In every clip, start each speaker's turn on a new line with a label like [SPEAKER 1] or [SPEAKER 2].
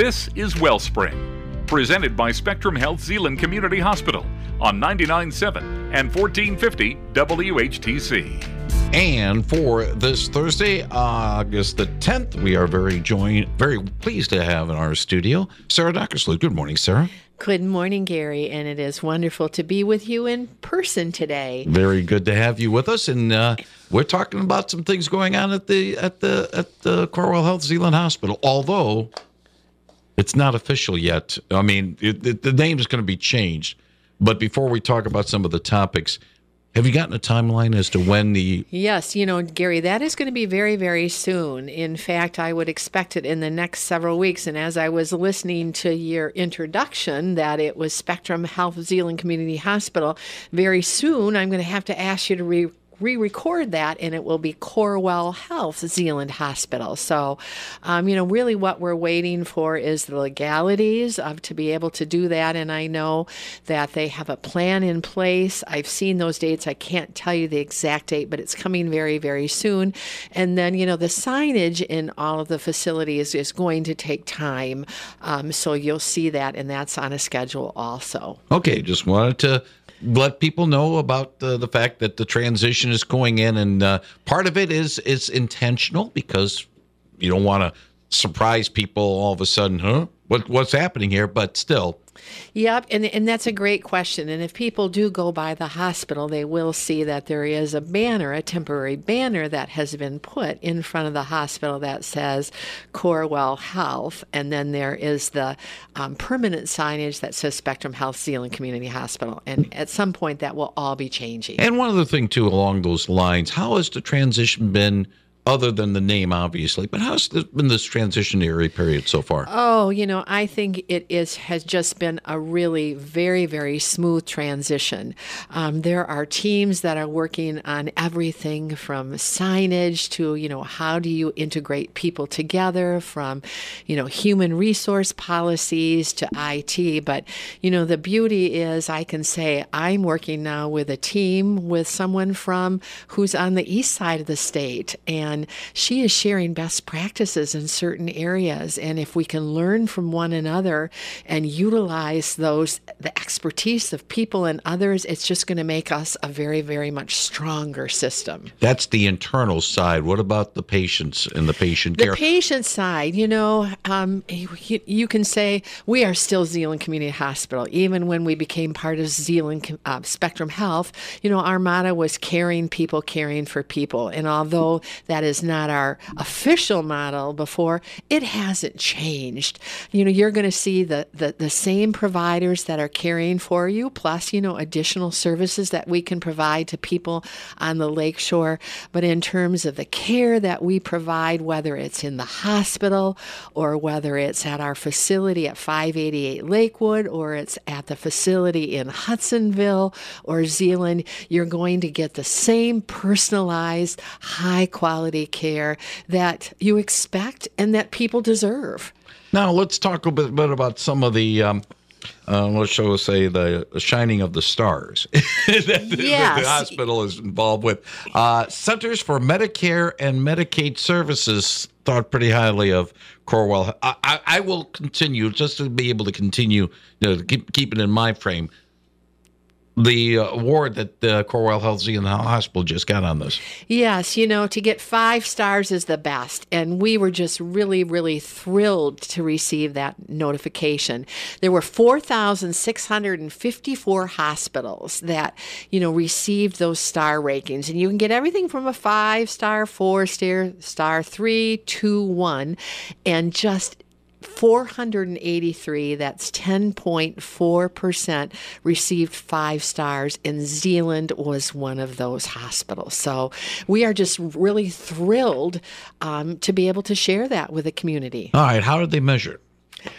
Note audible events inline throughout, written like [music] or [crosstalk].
[SPEAKER 1] This is Wellspring, presented by Spectrum Health Zeeland Community Hospital on 99.7 and 1450 WHTC.
[SPEAKER 2] And for this Thursday, August the 10th, we are very joined, very pleased to have in our studio Sarah Donkersloot. Good morning, Sarah.
[SPEAKER 3] Good morning, Gary, and it is wonderful to be with you in person today.
[SPEAKER 2] Very good to have you with us, and uh, we're talking about some things going on at the at the at the Corewell Health Zeeland Hospital. Although it's not official yet, I mean it, it, the name is going to be changed. But before we talk about some of the topics, have you gotten a timeline as to when the?
[SPEAKER 3] Yes, you know, Gary, that is going to be very, very soon. In fact, I would expect it in the next several weeks. And as I was listening to your introduction, that it was Spectrum Health Zeeland Community Hospital, very soon I'm going to have to ask you to re- re record that and it will be Corewell Health Zeeland Hospital. So, um, you know, really what we're waiting for is the legalities of to be able to do that. And I know that they have a plan in place. I've seen those dates. I can't tell you the exact date, but it's coming very, very soon. And then, you know, the signage in all of the facilities is going to take time. Um, so you'll see that, and that's on a schedule also.
[SPEAKER 2] Okay, just wanted to let people know about the, the fact that the transition is going in, and uh, part of it is is intentional because you don't want to surprise people all of a sudden, huh? What what's happening here? But still,
[SPEAKER 3] Yep, and and that's a great question. And if people do go by the hospital, they will see that there is a banner, a temporary banner that has been put in front of the hospital that says Corewell Health, and then there is the um, permanent signage that says Spectrum Health Zeeland Community Hospital. And at some point, that will all be changing.
[SPEAKER 2] And one other thing too, along those lines, how has the transition been? Other than the name, obviously. But how's this been this transitionary period so far?
[SPEAKER 3] Oh, you know, I think it is has just been a really very very smooth transition. Um, there are teams that are working on everything from signage to you know how do you integrate people together, from you know human resource policies to IT. But you know, the beauty is I can say I'm working now with a team with someone from who's on the east side of the state and and she is sharing best practices in certain areas. And if we can learn from one another and utilize those, the expertise of people and others, it's just going to make us a very, very much stronger system.
[SPEAKER 2] That's the internal side. What about the patients and the patient
[SPEAKER 3] the
[SPEAKER 2] care?
[SPEAKER 3] The patient side, you know, um, you, you, can say we are still Zeeland Community Hospital, even when we became part of Zeeland uh, Spectrum Health. You know, our motto was caring people, caring for people. And although that that is not our official model before, it hasn't changed. You know, you're going to see the, the, the same providers that are caring for you, plus, you know, additional services that we can provide to people on the lakeshore. But in terms of the care that we provide, whether it's in the hospital or whether it's at our facility at 588 Lakewood or it's at the facility in Hudsonville or Zeeland, you're going to get the same personalized, high quality quality care that you expect and that people deserve.
[SPEAKER 2] Now, let's talk a bit, bit about some of the. Um, uh, let's shall we say the shining of the stars [laughs] that
[SPEAKER 3] yes.
[SPEAKER 2] the hospital is involved with. Uh, Centers for Medicare and Medicaid Services thought pretty highly of Corewell. I, I, I will continue just to be able to continue, you know, keep, keep it in my frame the award that uh, Corewell Health Zeeland Hospital just got on this.
[SPEAKER 3] Yes, you know, to get five stars is the best. And we were just really, really thrilled to receive that notification. There were 4,654 hospitals that, you know, received those star rankings. And you can get everything from a five star, four star, star, three, two, one, and just 483, that's 10.4%, received five stars, and Zeeland was one of those hospitals. So we are just really thrilled um, to be able to share that with the community.
[SPEAKER 2] All right, how did they measure it?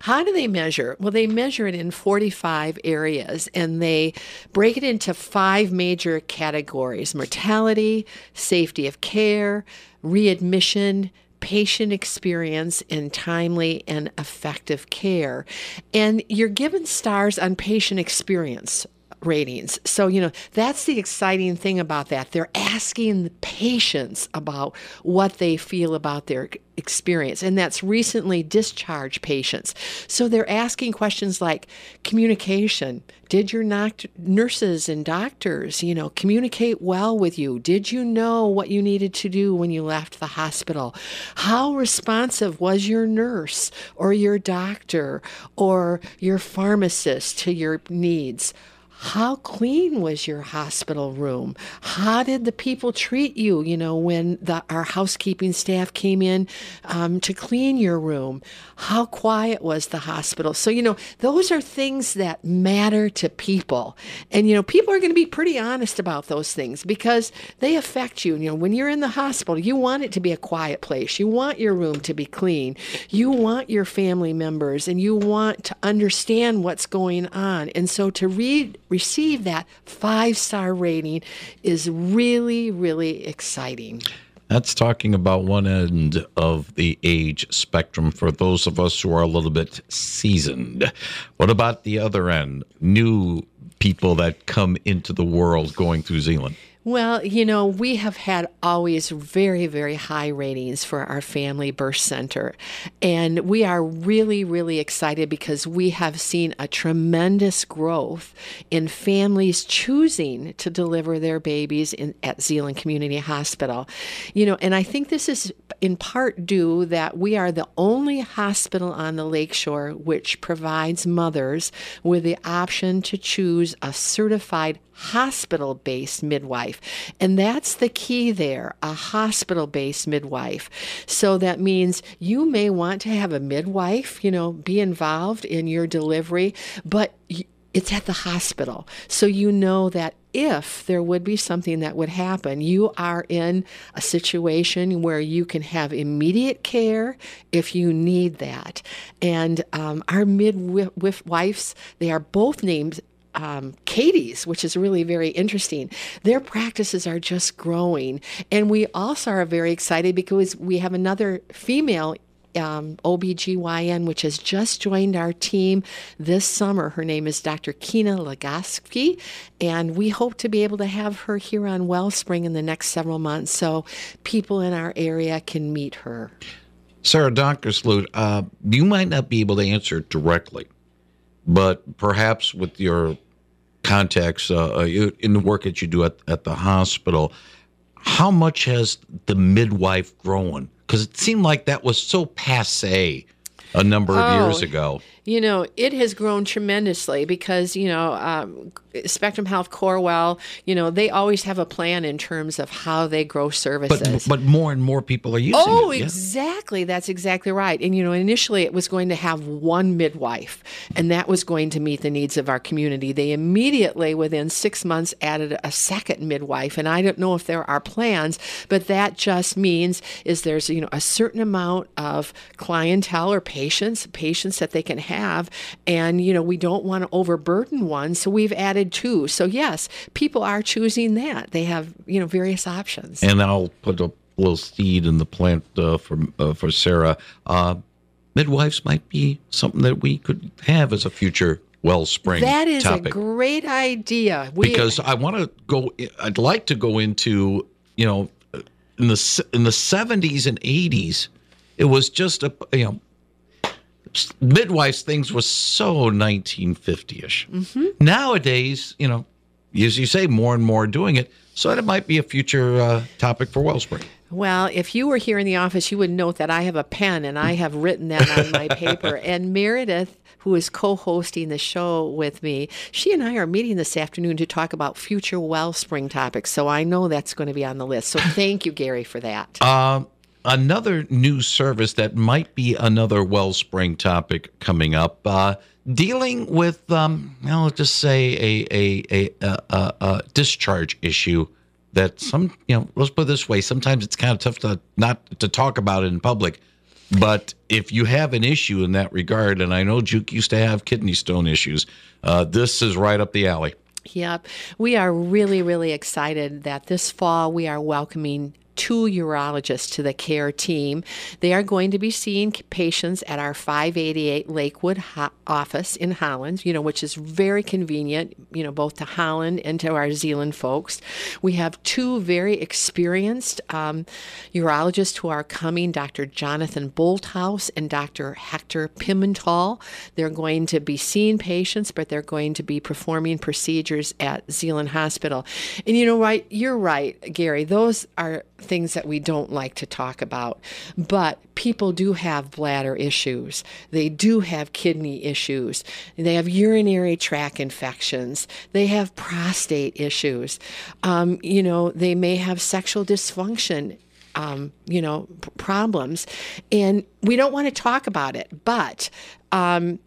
[SPEAKER 3] How do they measure? Well, they measure it in 45 areas and they break it into five major categories mortality, safety of care, readmission, patient experience in timely and effective care. And you're given stars on patient experience ratings. So, you know, that's the exciting thing about that. They're asking the patients about what they feel about their experience, and that's recently discharged patients. So they're asking questions like communication. Did your noct- nurses and doctors, you know, communicate well with you? Did you know what you needed to do when you left the hospital? How responsive was your nurse or your doctor or your pharmacist to your needs? How clean was your hospital room? How did the people treat you? You know, when the, our housekeeping staff came in um, to clean your room, how quiet was the hospital? So, you know, those are things that matter to people. And, you know, people are going to be pretty honest about those things because they affect you. You know, when you're in the hospital, you want it to be a quiet place. You want your room to be clean. You want your family members and you want to understand what's going on. And so to read, receive that five star rating is really, really exciting.
[SPEAKER 2] That's talking about one end of the age spectrum for those of us who are a little bit seasoned. What about the other end? New people that come into the world going through Zeeland?
[SPEAKER 3] Well, you know, we have had always very, very high ratings for our family birth center. And we are really, really excited because we have seen a tremendous growth in families choosing to deliver their babies in, at Zeeland Community Hospital. You know, and I think this is in part due that we are the only hospital on the lakeshore which provides mothers with the option to choose a certified hospital based midwife. And that's the key there a hospital based midwife. So that means you may want to have a midwife, you know, be involved in your delivery, but it's at the hospital. So you know that if there would be something that would happen, you are in a situation where you can have immediate care if you need that. And um, our midwives, they are both named um, Katie's, which is really very interesting. Their practices are just growing. And we also are very excited because we have another female um, OBGYN, which has just joined our team this summer. Her name is Dr. Kina Legasky, and we hope to be able to have her here on Wellspring in the next several months so people in our area can meet her.
[SPEAKER 2] Sarah Donkersloot, uh, you might not be able to answer directly, but perhaps with your contacts uh, uh in the work that you do at, at the hospital, how much has the midwife grown? Because it seemed like that was so passe a number of oh, years ago.
[SPEAKER 3] You know, it has grown tremendously because, you know, um, Spectrum Health Corewell, you know, they always have a plan in terms of how they grow services.
[SPEAKER 2] But, but more and more people are using
[SPEAKER 3] oh,
[SPEAKER 2] it.
[SPEAKER 3] Oh, exactly. That's exactly right. And, you know, initially it was going to have one midwife, and that was going to meet the needs of our community. They immediately, within six months, added a second midwife. And I don't know if there are plans, but that just means is there's, you know, a certain amount of clientele or patients, patients that they can have. And, you know, we don't want to overburden one. So we've added two. So, yes, people are choosing that. They have, you know, various options.
[SPEAKER 2] And I'll put a little seed in the plant uh, for, uh, for Sarah. Uh, midwives might be something that we could have as a future wellspring.
[SPEAKER 3] That is
[SPEAKER 2] topic.
[SPEAKER 3] a great idea.
[SPEAKER 2] We, because I want to go. I'd like to go into you know in the in the seventies and eighties. It was just a you know midwives things was so 1950ish. Mm-hmm. Nowadays, you know, as you say, more and more doing it. So that might be a future uh, topic for Wellspring.
[SPEAKER 3] Well, if you were here in the office, you would note that I have a pen and I have written that on my [laughs] paper. And Meredith, who is co hosting the show with me, she and I are meeting this afternoon to talk about future Wellspring topics. So I know that's going to be on the list. So thank you, Gary, for that.
[SPEAKER 2] Um, another new service that might be another wellspring topic coming up. Uh, dealing with, um, let's just say a a, a, a, a discharge issue that some, you know, let's put it this way. Sometimes it's kind of tough to not to talk about it in public. But if you have an issue in that regard, and I know Juke used to have kidney stone issues, uh, this is right up the alley.
[SPEAKER 3] Yep. We are really, really excited that this fall we are welcoming two urologists to the care team. They are going to be seeing patients at our 588 Lakewood ho- office in Holland, you know, which is very convenient, you know, both to Holland and to our Zeeland folks. We have two very experienced um, urologists who are coming, Dr. Jonathan Bolthouse and Dr. Hector Pimental. They're going to be seeing patients, but they're going to be performing procedures at Zeeland Hospital. And you know, right, you're right, Gary. Those are things that we don't like to talk about. But people do have bladder issues. They do have kidney issues. They have urinary tract infections. They have prostate issues. Um, you know, they may have sexual dysfunction. Um, you know, p- problems, and we don't want to talk about it. But um,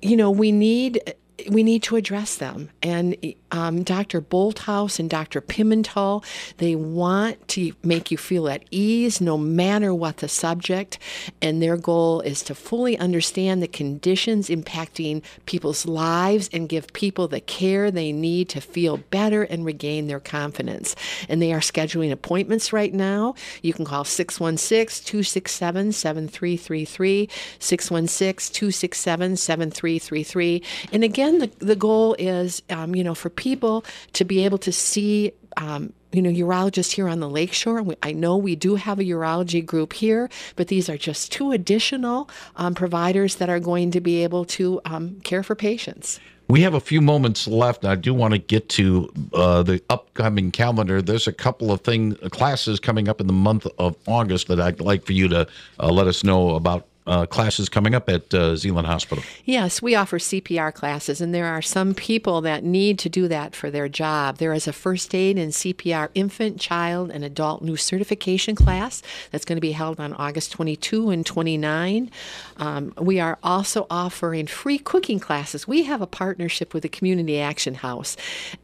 [SPEAKER 3] you know, we need we need to address them. And um, Dr. Bolthouse and Dr. Pimental, they want to make you feel at ease no matter what the subject. And their goal is to fully understand the conditions impacting people's lives and give people the care they need to feel better and regain their confidence. And they are scheduling appointments right now. You can call 616 267 7333, 616 267 7333. And again, the, the goal is, um, you know, for people to be able to see um, you know, urologists here on the lakeshore. I know we do have a urology group here, but these are just two additional um, providers that are going to be able to um, care for patients.
[SPEAKER 2] We have a few moments left. I do want to get to uh, the upcoming calendar. There's a couple of thing classes coming up in the month of August that I'd like for you to uh, let us know about uh, classes coming up at uh, Zeeland Hospital.
[SPEAKER 3] Yes, we offer CPR classes, and there are some people that need to do that for their job. There is a first aid and CPR infant, child, and adult new certification class that's going to be held on August 22 and 29. Um, we are also offering free cooking classes. We have a partnership with the Community Action House,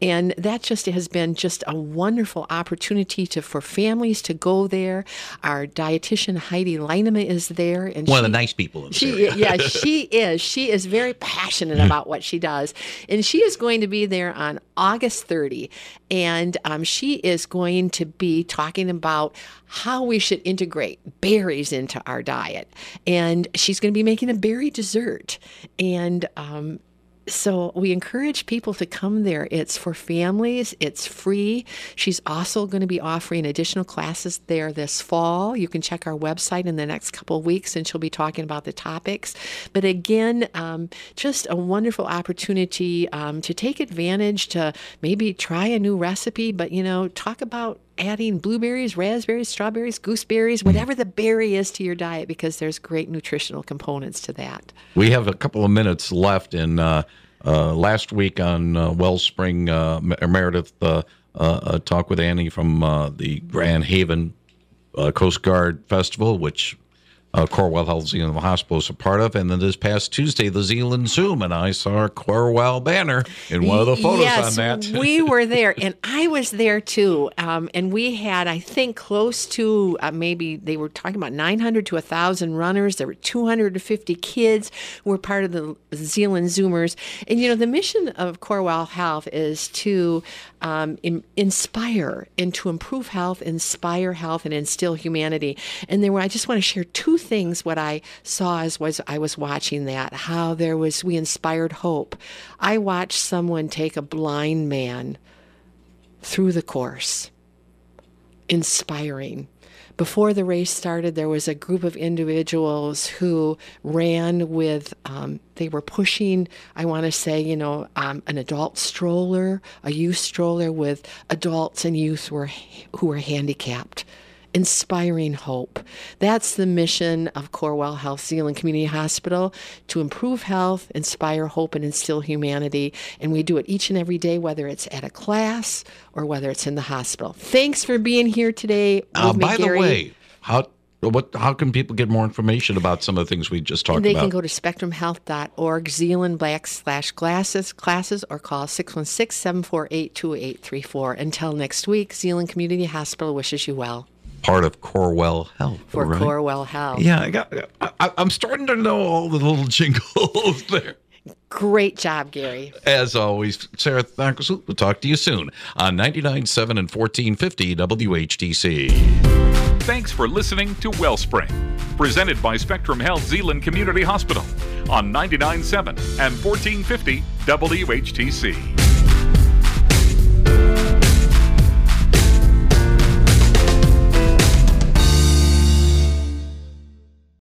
[SPEAKER 3] and that just has been just a wonderful opportunity to for families to go there. Our dietitian Heidi Leinema is there,
[SPEAKER 2] and of the nice people in
[SPEAKER 3] she, yeah, [laughs] she is. She is very passionate about what she does, and she is going to be there on August 30, and um, she is going to be talking about how we should integrate berries into our diet, and she's going to be making a berry dessert, and um, so we encourage people to come there. It's for families, it's free. She's also going to be offering additional classes there this fall. You can check our website in the next couple of weeks and she'll be talking about the topics. But again, um, just a wonderful opportunity um, to take advantage to maybe try a new recipe, but you know, talk about adding blueberries, raspberries, strawberries, gooseberries, whatever the berry is to your diet, because there's great nutritional components to that.
[SPEAKER 2] We have a couple of minutes left. And uh, uh, last week on uh, Wellspring, uh, Meredith uh, uh, talked with Annie from the Grand Haven Coast Guard Festival, which uh, Corewell Health Zeeland Hospital is a part of. And then this past Tuesday, the Zeeland Zoom, and I saw a Corewell banner in one of the photos
[SPEAKER 3] yes,
[SPEAKER 2] on that. [laughs]
[SPEAKER 3] we were there, and I was there too. Um, and we had, I think, close to uh, maybe they were talking about 900 to 1,000 runners. There were 250 kids who were part of the Zeeland Zoomers. And, you know, the mission of Corewell Health is to um, in, inspire and to improve health, inspire health, and instill humanity. And there were, I just want to share two things what I saw as was I was watching that, how there was, we inspired hope. I watched someone take a blind man through the course, inspiring. Before the race started, there was a group of individuals who ran with, um, they were pushing, I want to say, you know, um, an adult stroller, a youth stroller with adults and youth were, who were handicapped inspiring hope. That's the mission of Corewell Health Zeeland Community Hospital to improve health, inspire hope, and instill humanity. And we do it each and every day, whether it's at a class or whether it's in the hospital. Thanks for being here today.
[SPEAKER 2] Uh, by Gary. the way, how what how can people get more information about some of the things we just talked
[SPEAKER 3] they
[SPEAKER 2] about?
[SPEAKER 3] They can go to spectrumhealth.org, Zeeland backslash glasses classes, or call 616-748-2834. Until next week, Zeeland Community Hospital wishes you well
[SPEAKER 2] part of Corewell Health.
[SPEAKER 3] For
[SPEAKER 2] right?
[SPEAKER 3] Corewell Health.
[SPEAKER 2] Yeah, I got. I, am starting to know all the little [laughs] jingles there.
[SPEAKER 3] Great job, Gary.
[SPEAKER 2] As always, Sarah Thankers, we'll talk to you soon on 99.7 and 1450 WHTC.
[SPEAKER 1] Thanks for listening to Wellspring, presented by Spectrum Health Zeeland Community Hospital on 99.7 and 1450 WHTC.